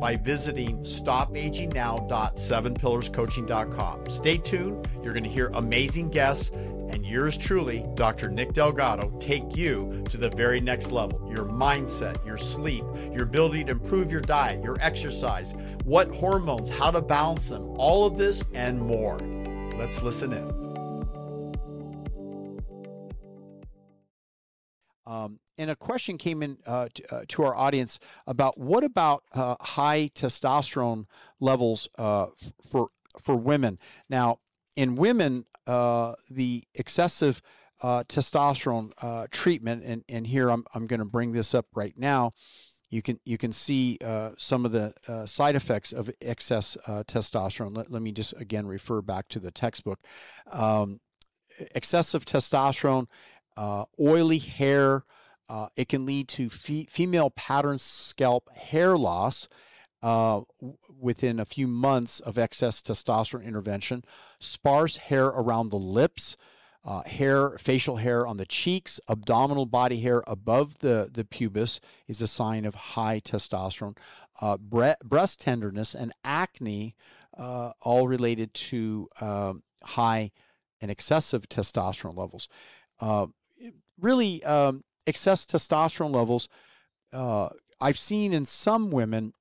by visiting stopagingnow.sevenpillarscoaching.com. Stay tuned. You're going to hear amazing guests and yours truly, Dr. Nick Delgado, take you to the very next level. Your mindset, your sleep, your ability to improve your diet, your exercise, what hormones, how to balance them, all of this and more. Let's listen in. Um, and a question came in uh, to, uh, to, our audience about what about uh, high testosterone levels uh, for for women. Now, in women, uh, the excessive uh, testosterone treatment, and, and here I'm, I'm going to bring this up right now. You can you can see some of the side effects of excess testosterone. Let, let me just again refer back to the textbook. Um, excessive testosterone, oily hair. Uh, it can lead to fe- female pattern scalp hair loss uh, within a few months of excess testosterone intervention, sparse hair around the lips, uh, hair, facial hair on the cheeks, abdominal body hair above the, the pubis is a sign of high testosterone, uh, bre- breast tenderness, and acne, uh, all related to um, high and excessive testosterone levels. Really, um, excess testosterone levels uh, I've seen in some women,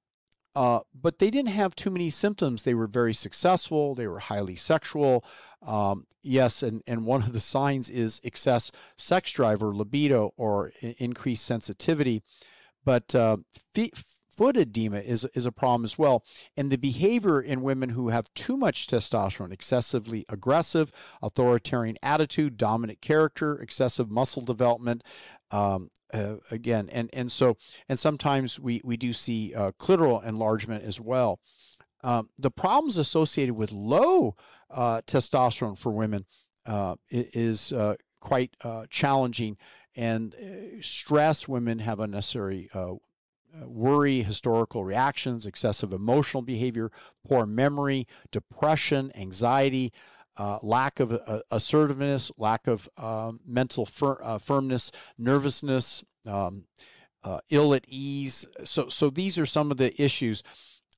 uh, but they didn't have too many symptoms. They were very successful. They were highly sexual. Um, yes, and, and one of the signs is excess sex drive or libido or increased sensitivity. But uh, foot edema is, is a problem as well. And the behavior in women who have too much testosterone, excessively aggressive, authoritarian attitude, dominant character, excessive muscle development, um, uh, again, and and so and sometimes we we do see uh, clitoral enlargement as well. Um, the problems associated with low uh, testosterone for women uh, is uh, quite uh, challenging, and stress women have unnecessary worry, historical reactions, excessive emotional behavior, poor memory, depression, anxiety uh, lack of uh, assertiveness, lack of um, mental fir- uh, firmness, nervousness, um, uh, ill at ease. So, so these are some of the issues.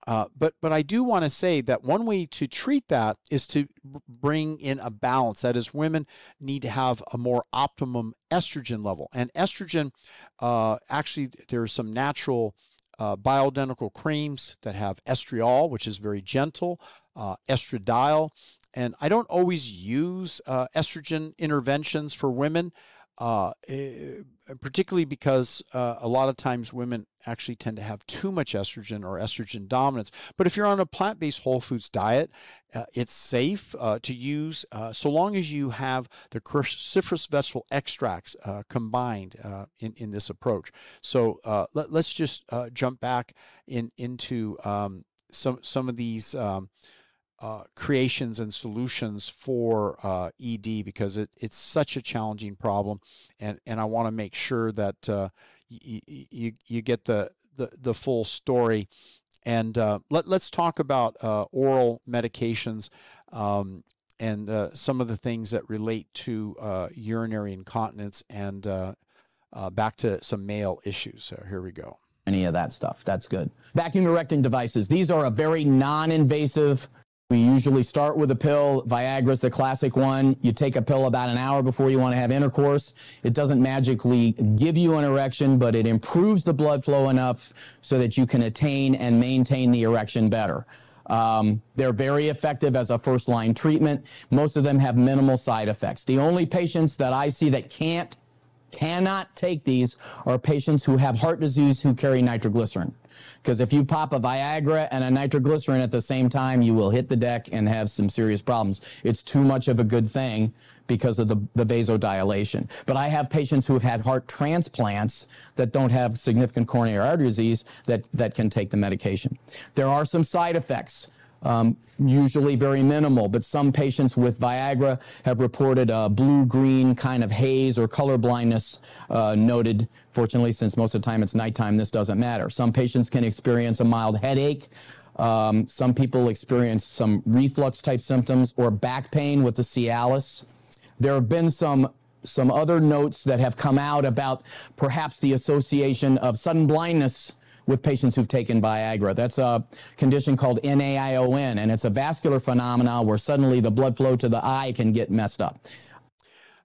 Uh, but but I do want to say that one way to treat that is to bring in a balance. That is, women need to have a more optimum estrogen level, and estrogen uh, actually there are some natural uh, bioidentical creams that have estriol, which is very gentle, uh, estradiol, and I don't always use uh, estrogen interventions for women, uh, eh, particularly because uh, a lot of times women actually tend to have too much estrogen or estrogen dominance. But if you're on a plant based whole foods diet, uh, it's safe uh, to use uh, so long as you have the cruciferous vegetable extracts combined in, in this approach. So let, us just jump back in, into um, some, some of these. Um, uh, creations and solutions for uh, ED because it, it's such a challenging problem, and and I want to make sure that uh, y- you you get the, the the full story. And uh, let let's talk about uh, oral medications. Um, and some of the things that relate to urinary incontinence and back to some male issues. So here we go any of that stuff. That's good. Vacuum erecting devices. These are a very non-invasive we usually start with a pill. Viagra's the classic one. You take a pill about an hour before you want to have intercourse. It doesn't magically give you an erection, but it improves the blood flow enough so that you can attain and maintain the erection better. Um, they're very effective as a first line treatment. Most of them have minimal side effects. The only patients that I see that can't cannot take these are patients who have heart disease who carry nitroglycerin. Because if you pop a Viagra and a nitroglycerin at the same time, you will hit the deck and have some serious problems. It's too much of a good thing because of the, the vasodilation. But I have patients who have had heart transplants that don't have significant coronary artery disease that, that can take the medication. There are some side effects. Um, usually very minimal, but some patients with Viagra have reported a blue-green kind of haze or color blindness uh, noted. Fortunately, since most of the time it's nighttime, this doesn't matter. Some patients can experience a mild headache. Um, some people experience some reflux type symptoms or back pain with the Cialis. There have been some some other notes that have come out about perhaps the association of sudden blindness with patients who've taken Viagra. That's a condition called NAION, and it's a vascular phenomenon where suddenly the blood flow to the eye can get messed up.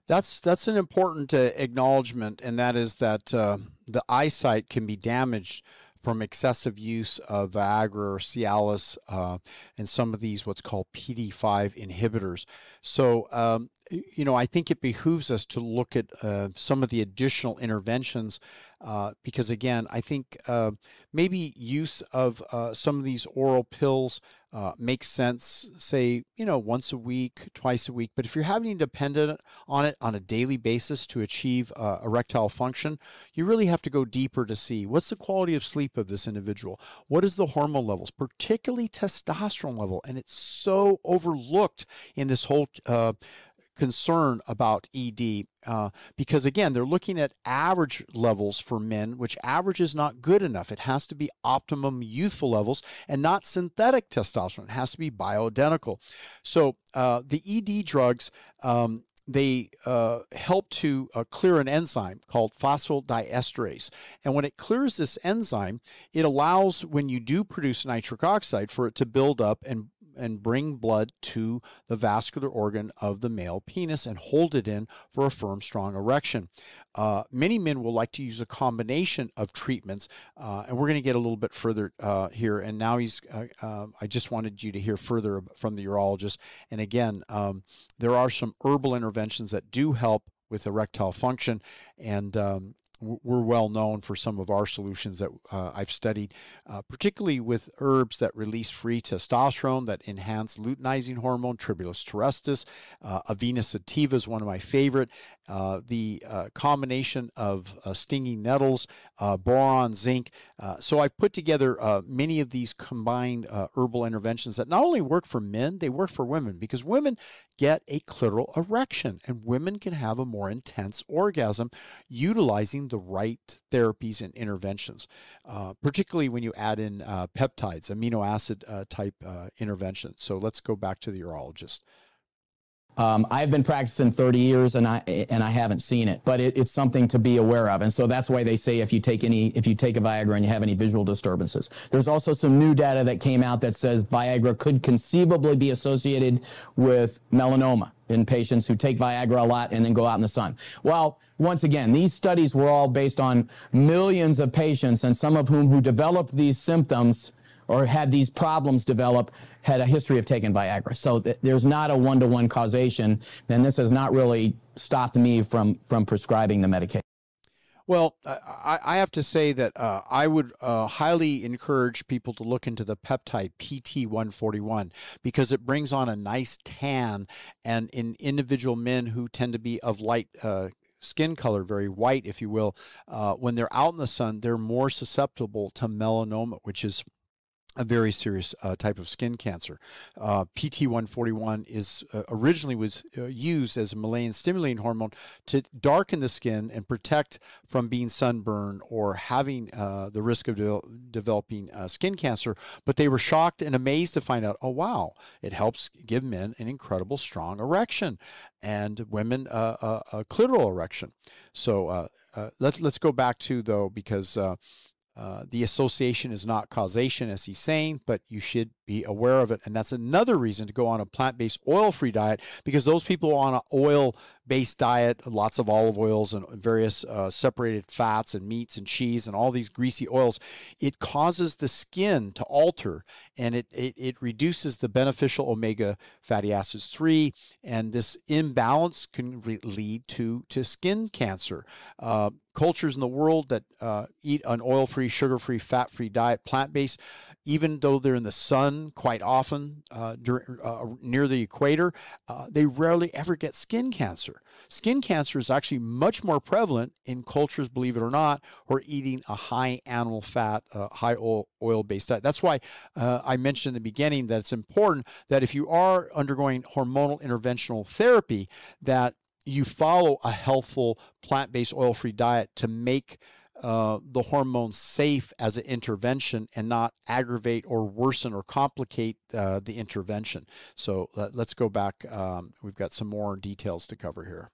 That's that's an important uh, acknowledgement, and that is that uh, the eyesight can be damaged from excessive use of Viagra or Cialis uh, and some of these what's called PD5 inhibitors. So, um, you know, I think it behooves us to look at uh, some of the additional interventions uh, because, again, I think uh, maybe use of uh, some of these oral pills uh, makes sense, say, you know, once a week, twice a week. But if you're having to depend on it on a daily basis to achieve uh, erectile function, you really have to go deeper to see what's the quality of sleep of this individual? What is the hormone levels, particularly testosterone level? And it's so overlooked in this whole concern about ED uh, because, again, they're looking at average levels for men, which average is not good enough. It has to be optimum youthful levels and not synthetic testosterone. It has to be bioidentical. So uh, the ED drugs. Um, they uh, help to uh, clear an enzyme called phosphodiesterase. And when it clears this enzyme, it allows, when you do produce nitric oxide, for it to build up and and bring blood to the vascular organ of the male penis and hold it in for a firm, strong erection. Uh, many men will like to use a combination of treatments, uh, and we're going to get a little bit further uh, here. And now he's, uh, um, I just wanted you to hear further from the urologist. And again, um, there are some herbal interventions that do help with erectile function, and um, we're well known for some of our solutions that uh, I've studied, uh, particularly with herbs that release free testosterone, that enhance luteinizing hormone, tribulus terrestris. Uh, Avena sativa is one of my favorite. Uh, the uh, combination of uh, stinging nettles, boron, zinc. so I've put together many of these combined herbal interventions that not only work for men, they work for women because women get a clitoral erection and women can have a more intense orgasm utilizing the right therapies and interventions, uh, particularly when you add in uh, peptides, amino acid uh, type uh, interventions. So let's go back to the urologist. Um, I've been practicing 30 years and I and I haven't seen it, but it, it's something to be aware of. And so that's why they say if you take any if you take a Viagra and you have any visual disturbances. There's also some new data that came out that says Viagra could conceivably be associated with melanoma in patients who take Viagra a lot and then go out in the sun. Well, once again, these studies were all based on millions of patients and some of whom who developed these symptoms or had these problems develop had a history of taking Viagra. So th- there's not a one-to-one causation, and this has not really stopped me from from prescribing the medication. Well, I, I have to say that uh, I would uh, highly encourage people to look into the peptide PT141 because it brings on a nice tan, and in individual men who tend to be of light uh, skin color, very white, if you will, uh, when they're out in the sun, they're more susceptible to melanoma, which is a very serious uh, type of skin cancer. Uh, PT141 is uh, originally was uh, used as a melanin stimulating hormone to darken the skin and protect from being sunburned or having uh, the risk of de- developing uh, skin cancer. But they were shocked and amazed to find out, oh wow, it helps give men an incredible strong erection and women a clitoral erection. So let's let's go back to though because uh, Uh, the association is not causation, as he's saying, but you should be aware of it. And that's another reason to go on a plant based oil free diet because those people on an oil based diet, lots of olive oils and various uh, separated fats and meats and cheese and all these greasy oils, it causes the skin to alter and it, it, it reduces the beneficial omega fatty acids 3. And this imbalance can re- lead to, to skin cancer. Uh, cultures in the world that uh, eat an oil free, sugar free, fat free diet, plant based, even though they're in the sun quite often uh, uh, near the equator, uh, they rarely ever get skin cancer. Skin cancer is actually much more prevalent in cultures, believe it or not, who are eating a high animal fat, uh, high oil, oil based diet. That's why uh, I mentioned in the beginning that it's important that if you are undergoing hormonal interventional therapy, that you follow a healthful plant-based oil-free diet to make uh, the hormone safe as an intervention and not aggravate or worsen or complicate uh, the intervention. So let, us go back. Um, we've got some more details to cover here.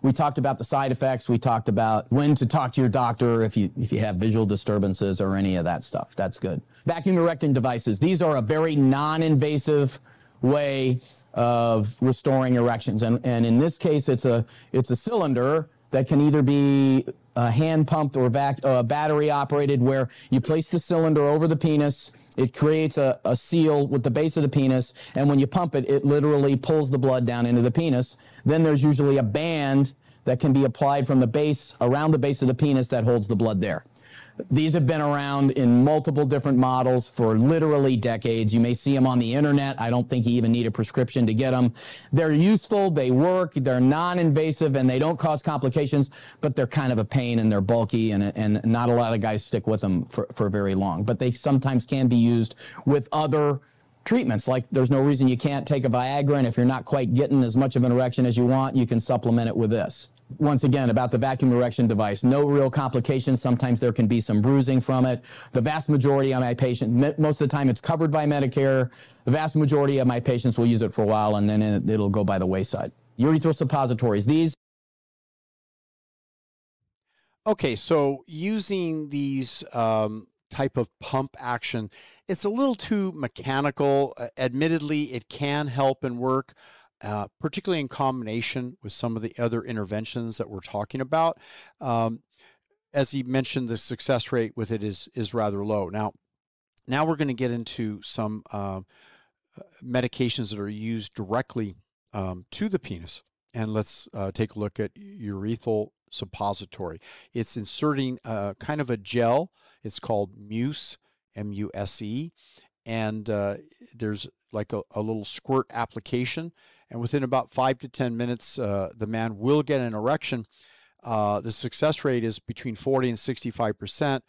We talked about the side effects. We talked about when to talk to your doctor if you if you have visual disturbances or any of that stuff. That's good. Vacuum erecting devices. These are a very non-invasive way of restoring erections, and and in this case, it's a it's a cylinder that can either be uh, hand pumped or vac- uh, battery operated, where you place the cylinder over the penis. It creates a, a seal with the base of the penis, and when you pump it, it literally pulls the blood down into the penis. Then there's usually a band that can be applied from the base around the base of the penis that holds the blood there. These have been around in multiple different models for literally decades. You may see them on the internet. I don't think you even need a prescription to get them. They're useful, they work, they're non invasive, and they don't cause complications, but they're kind of a pain and they're bulky, and, and not a lot of guys stick with them for, for very long. But they sometimes can be used with other treatments. Like there's no reason you can't take a Viagra, and if you're not quite getting as much of an erection as you want, you can supplement it with this once again about the vacuum erection device. No real complications. Sometimes there can be some bruising from it. The vast majority of my patients most of the time it's covered by medicare. The vast majority of my patients will use it for a while and then it'll go by the wayside. Urethral suppositories these okay so using these um, type of pump action it's a little too mechanical. Uh, admittedly it can help and work uh, particularly in combination with some of the other interventions that we're talking about. Um, as he mentioned, the success rate with it is is rather low. Now, now we're going to get into some uh, medications that are used directly um, to the penis, and let's uh, take a look at urethral suppository. It's inserting a, kind of a gel. It's called Muse, M U S E, and uh, there's like a, a little squirt application and within about five to 10 minutes, uh, the man will get an erection. Uh, the success rate is between 40 and 65%,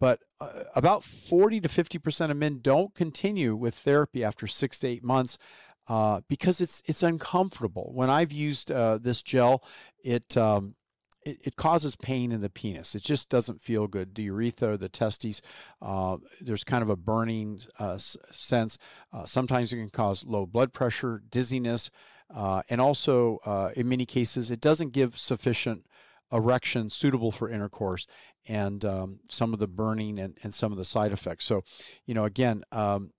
but uh, about 40 to 50% of men don't continue with therapy after six to eight months. Uh, because it's it's uncomfortable. When I've used uh, this gel, it um, it, it, causes pain in the penis. It just doesn't feel good. The urethra, the testes, uh, there's kind of a burning uh, sense. Uh, sometimes it can cause low blood pressure, dizziness, uh, and also uh, in many cases it doesn't give sufficient erection suitable for intercourse and um, some of the burning and, and some of the side effects. So, you know, again, um,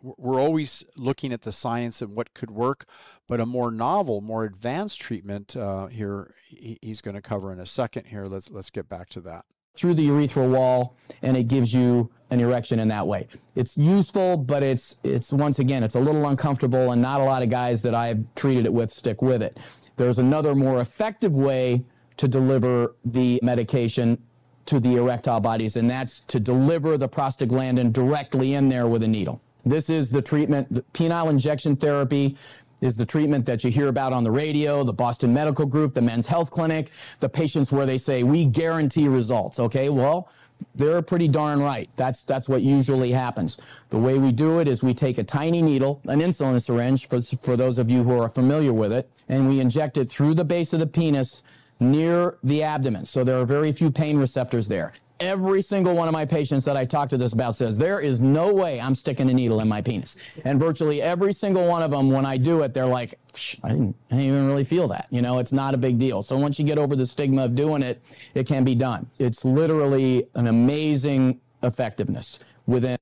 we're always looking at the science and what could work, but a more novel, more advanced treatment uh, here he's going to cover in a second. Here, let's let's get back to that. Through the urethral wall, and it gives you an erection in that way. It's useful, but it's it's once again it's a little uncomfortable, and not a lot of guys that I've treated it with stick with it. There's another more effective way to deliver the medication to the erectile bodies, and that's to deliver the prostaglandin directly in there with a needle. This is the treatment, the penile injection therapy is the treatment that you hear about on the radio, the Boston Medical Group, the Men's Health Clinic, the patients where they say, we guarantee results. Okay, well, they're pretty darn right. That's, that's what usually happens. The way we do it is we take a tiny needle, an insulin syringe, for, for those of you who are familiar with it, and we inject it through the base of the penis near the abdomen. So there are very few pain receptors there every single one of my patients that I talk to this about says, there is no way I'm sticking a needle in my penis. And virtually every single one of them, when I do it, they're like, I didn't, I didn't even really feel that. You know, it's not a big deal. So once you get over the stigma of doing it, it can be done. It's literally an amazing effectiveness within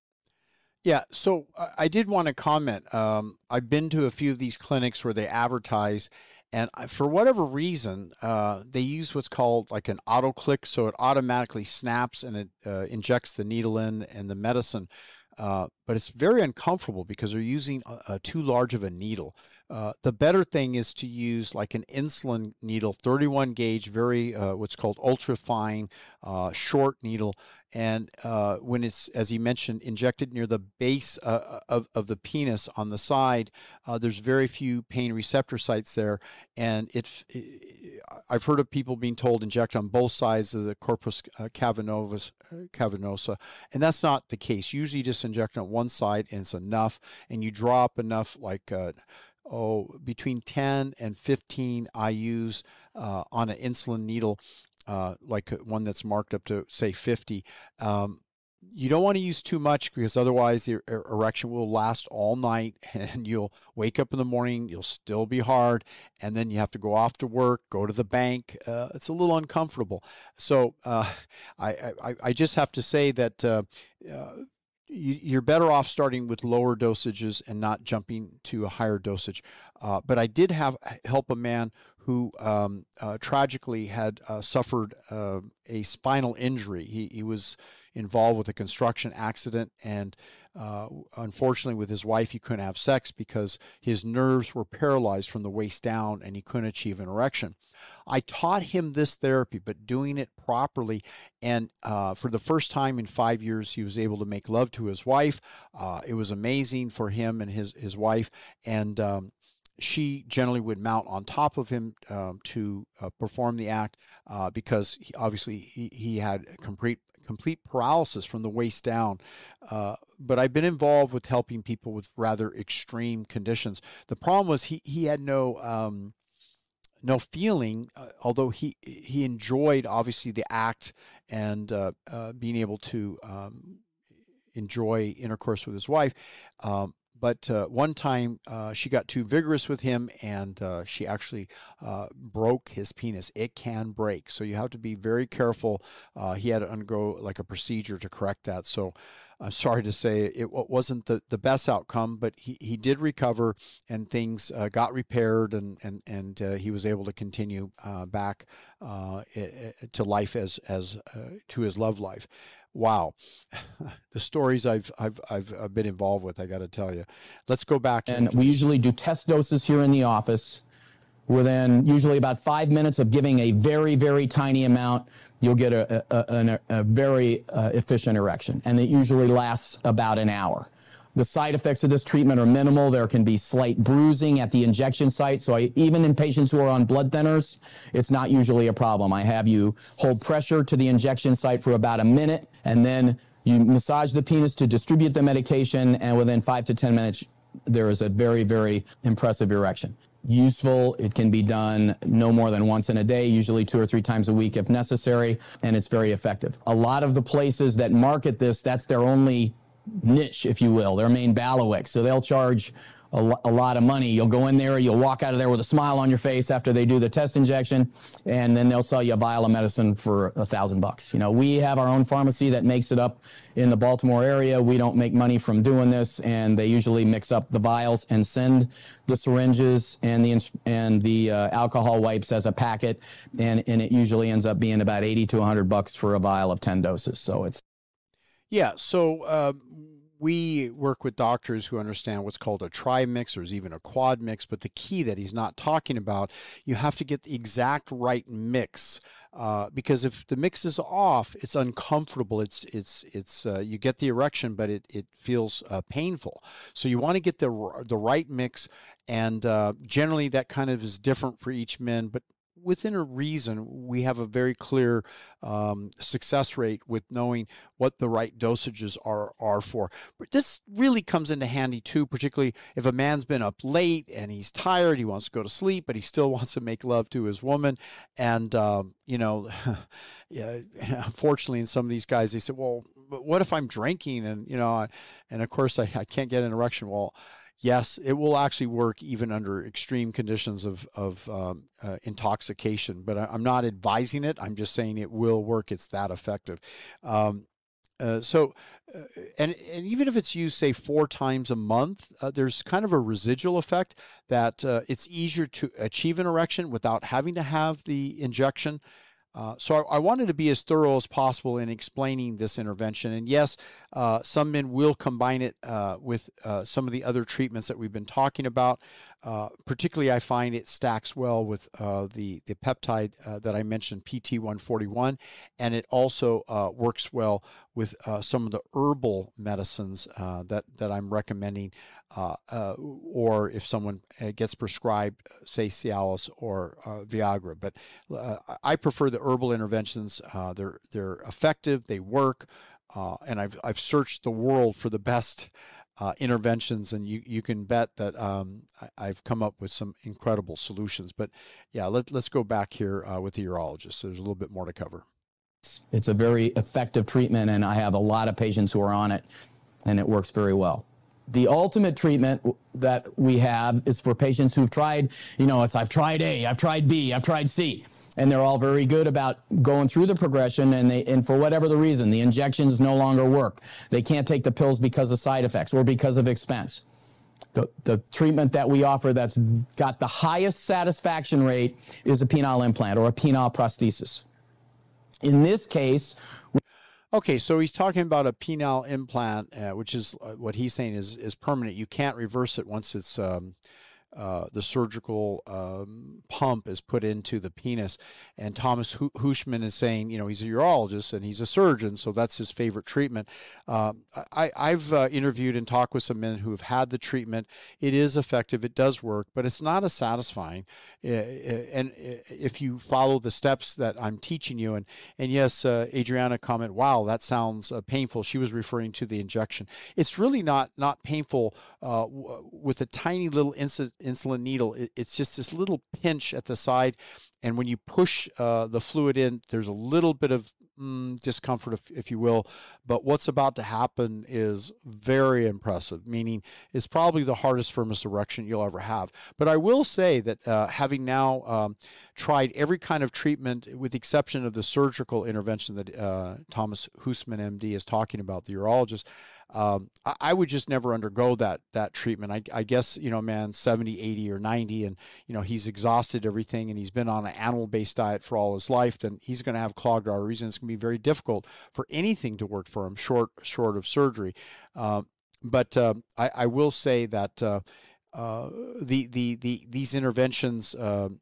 Yeah, so uh, I did want to comment. Um, I've been to a few of these clinics where they advertise, and for whatever reason, uh, they use what's called like an auto click, so it automatically snaps and it uh, injects the needle in and the medicine. Uh, but it's very uncomfortable because they're using a, a too large of a needle. Uh, the better thing is to use like an insulin needle, 31 gauge, very uh, what's called ultra fine, uh, short needle. And uh, when it's, as he mentioned, injected near the base uh, of, of the penis on the side, there's very few pain receptor sites there. And it, it, I've heard of people being told inject on both sides of the corpus cavernosus, cavernosa, and that's not the case. Usually, just inject on one side and it's enough, and you draw up enough like oh, between 10 and 15 IUs uh, on an insulin needle, uh, like one that's marked up to say 50. Um, you don't want to use too much because otherwise the erection will last all night and you'll wake up in the morning you'll still be hard and then you have to go off to work go to the bank uh, it's a little uncomfortable so uh, I, I, I, just have to say that uh, uh you're better off starting with lower dosages and not jumping to a higher dosage. Uh, but I did have help a man who um, uh, tragically had uh, suffered uh, a spinal injury. He, he was involved with a construction accident and uh, unfortunately, with his wife, he couldn't have sex because his nerves were paralyzed from the waist down and he couldn't achieve an erection. I taught him this therapy, but doing it properly. And uh, for the first time in five years, he was able to make love to his wife. Uh, it was amazing for him and his, his wife. And um, she generally would mount on top of him um, to uh, perform the act uh, because he, obviously he, he had complete complete paralysis from the waist down. Uh, but I've been involved with helping people with rather extreme conditions. The problem was he he had no um, no feeling, uh, although he he enjoyed obviously the act and uh, uh being able to um, enjoy intercourse with his wife. Um, but uh, one time uh, she got too vigorous with him and uh, she actually uh, broke his penis. It can break. So you have to be very careful. Uh, he had to undergo like a procedure to correct that. So I'm sorry to say it wasn't the, the best outcome, but he, he did recover and things uh, got repaired and, and, and he was able to continue back to life as, as to his love life wow, the stories I've, I've, I've been involved with, I got to tell you. Let's go back. And we usually do test doses here in the office. Within usually about five minutes of giving a very, very tiny amount, you'll get a, a, a, a very uh, efficient erection. And it usually lasts about an hour. The side effects of this treatment are minimal. There can be slight bruising at the injection site. So I, even in patients who are on blood thinners, it's not usually a problem. I have you hold pressure to the injection site for about a minute, and then you massage the penis to distribute the medication, and within five to 10 minutes, there is a very, very impressive erection useful. It can be done no more than once in a day, usually two or three times a week if necessary, and it's very effective. A lot of the places that market this, that's their only niche, if you will, their main bailiwick. So they'll charge a, a, lot of money. You'll go in there, you'll walk out of there with a smile on your face after they do the test injection, and then they'll sell you a vial of medicine for a thousand bucks. You know, we have our own pharmacy that makes it up in the Baltimore area. We don't make money from doing this, and they usually mix up the vials and send the syringes and the and the uh, alcohol wipes as a packet, and and it usually ends up being about eighty to hundred bucks for a vial of ten doses. So it's yeah. So uh, we work with doctors who understand what's called a tri mix or even a quad mix. But the key that he's not talking about, you have to get the exact right mix. Uh, because if the mix is off, it's uncomfortable. It's it's it's uh, you get the erection, but it it feels uh, painful. So you want to get the the right mix, and uh, generally that kind of is different for each men. But within a reason, we have a very clear um, success rate with knowing what the right dosages are are for. But this really comes into handy too, particularly if a man's been up late and he's tired, he wants to go to sleep, but he still wants to make love to his woman. And um, you know, yeah, unfortunately, in some of these guys, they say, "Well, what if I'm drinking?" And you know, and of course, I, I can't get an erection. Well yes, it will actually work even under extreme conditions of, of um, uh, intoxication. But I, am not advising it. I'm just saying it will work. It's that effective. Um, Uh, so, uh, and and even if it's used say four times a month, uh, there's kind of a residual effect that uh, it's easier to achieve an erection without having to have the injection. Uh, so I, I, wanted to be as thorough as possible in explaining this intervention. And yes, uh, some men will combine it uh, with uh, some of the other treatments that we've been talking about. Uh, particularly, I find it stacks well with the the peptide that I mentioned, PT141, and it also works well with some of the herbal medicines that that I'm recommending. or if someone gets prescribed, say Cialis or Viagra, but I prefer the herbal interventions. Uh, they're they're effective. They work. Uh, and I've I've searched the world for the best uh, interventions, and you you can bet that um, I, have come up with some incredible solutions. But yeah, let let's go back here uh, with the urologist. There's a little bit more to cover. It's a very effective treatment, and I have a lot of patients who are on it, and it works very well. The ultimate treatment that we have is for patients who've tried, you know, it's I've tried A, I've tried B, I've tried C and they're all very good about going through the progression and they and for whatever the reason the injections no longer work. They can't take the pills because of side effects or because of expense. The, the treatment that we offer that's got the highest satisfaction rate is a penile implant or a penile prosthesis in this case Okay, so he's talking about a penile implant, uh, which is uh, what he's saying is is permanent. You can't reverse it once it's um, uh, the surgical um, pump is put into the penis. And Thomas Huschman is saying, you know, he's a urologist and he's a surgeon, so that's his favorite treatment. Uh, I, have uh, interviewed and talked with some men who have had the treatment. It is effective, it does work, but it's not as satisfying. And if you follow the steps that I'm teaching you, and and yes, uh, Adriana comment, wow, that sounds uh, painful. She was referring to the injection. It's really not not painful with a tiny little incident insulin needle, it, it's just this little pinch at the side. And when you push uh, the fluid in, there's a little bit of mm, discomfort, if, if you will. But what's about to happen is very impressive, meaning it's probably the hardest firmest erection you'll ever have. But I will say that uh, having now um, tried every kind of treatment, with the exception of the surgical intervention that uh, Thomas Huschman, MD, is talking about, the urologist, um, I, I, would just never undergo that that treatment. I, I, guess you know, man, 70, 80, or 90, and you know he's exhausted everything, and he's been on an animal-based diet for all his life. Then he's going to have clogged arteries, and it's going to be very difficult for anything to work for him, short short of surgery. Uh, but uh, I, I, will say that. Uh, uh the, the the these interventions, um,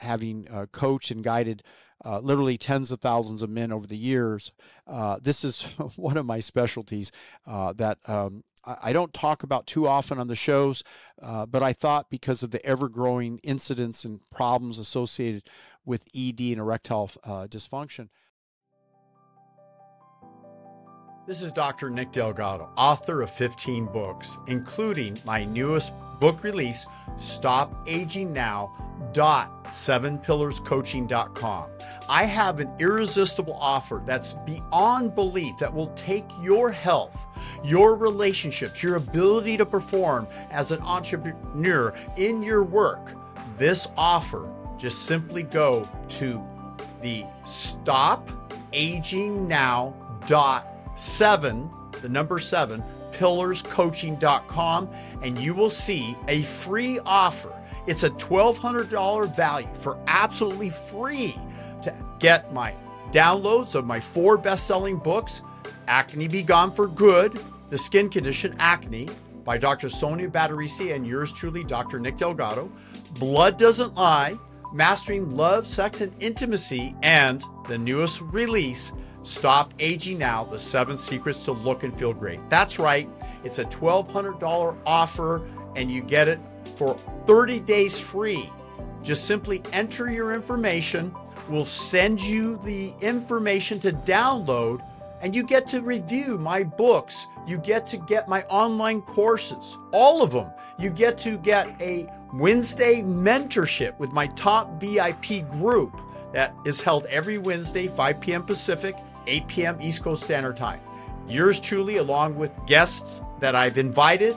having uh, coached and guided uh, literally tens of thousands of men over the years. Uh, this is one of my specialties uh, that um, I don't talk about too often on the shows, uh, but I thought because of the ever growing incidents and problems associated with ED and erectile uh, dysfunction. This is Dr. Nick Delgado, author of 15 books, including my newest book release, Stop Aging Now www.sevenpillarscoaching.com. I have an irresistible offer that's beyond belief that will take your health, your relationships, your ability to perform as an entrepreneur in your work. This offer, just simply go to the stop aging now dot seven, the number seven, pillarscoaching.com, and you will see a free offer it's a $1,200 value for absolutely free to get my downloads of my four best selling books Acne Be Gone for Good, The Skin Condition Acne by Dr. Sonia Badarisi and yours truly, Dr. Nick Delgado, Blood Doesn't Lie, Mastering Love, Sex, and Intimacy, and the newest release, Stop Aging Now The Seven Secrets to Look and Feel Great. That's right, it's a $1,200 offer, and you get it for 30 days free. Just simply enter your information. We'll send you the information to download, and you get to review my books. You get to get my online courses, all of them. You get to get a Wednesday mentorship with my top VIP group that is held every Wednesday, 5 p.m. Pacific, 8 p.m. East Coast Standard Time. Yours truly, along with guests that I've invited,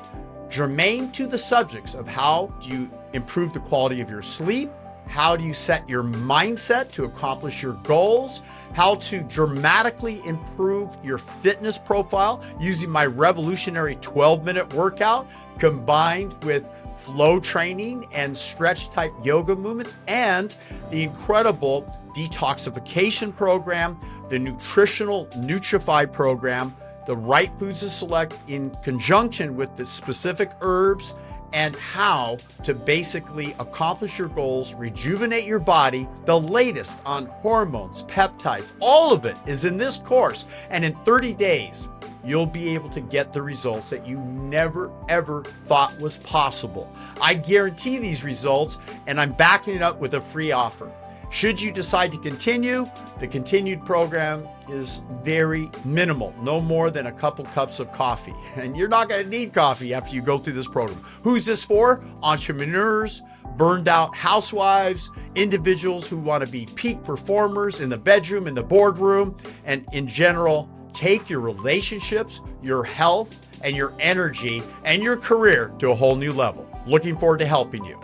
germane to the subjects of how do you improve the quality of your sleep, how do you set your mindset to accomplish your goals, how to dramatically improve your fitness profile using my revolutionary 12 minute workout combined with flow training and stretch type yoga movements, and the incredible detoxification program, the nutritional Nutrify program, the right foods to select in conjunction with the specific herbs and how to basically accomplish your goals, rejuvenate your body. The latest on hormones, peptides, all of it is in this course. And in 30 days, you'll be able to get the results that you never ever thought was possible. I guarantee these results, and I'm backing it up with a free offer. Should you decide to continue, the continued program is very minimal, no more than a couple cups of coffee. And you're not going to need coffee after you go through this program. Who's this for? Entrepreneurs, burned out housewives, individuals who want to be peak performers in the bedroom, in the boardroom, and in general, take your relationships, your health, and your energy and your career to a whole new level. Looking forward to helping you.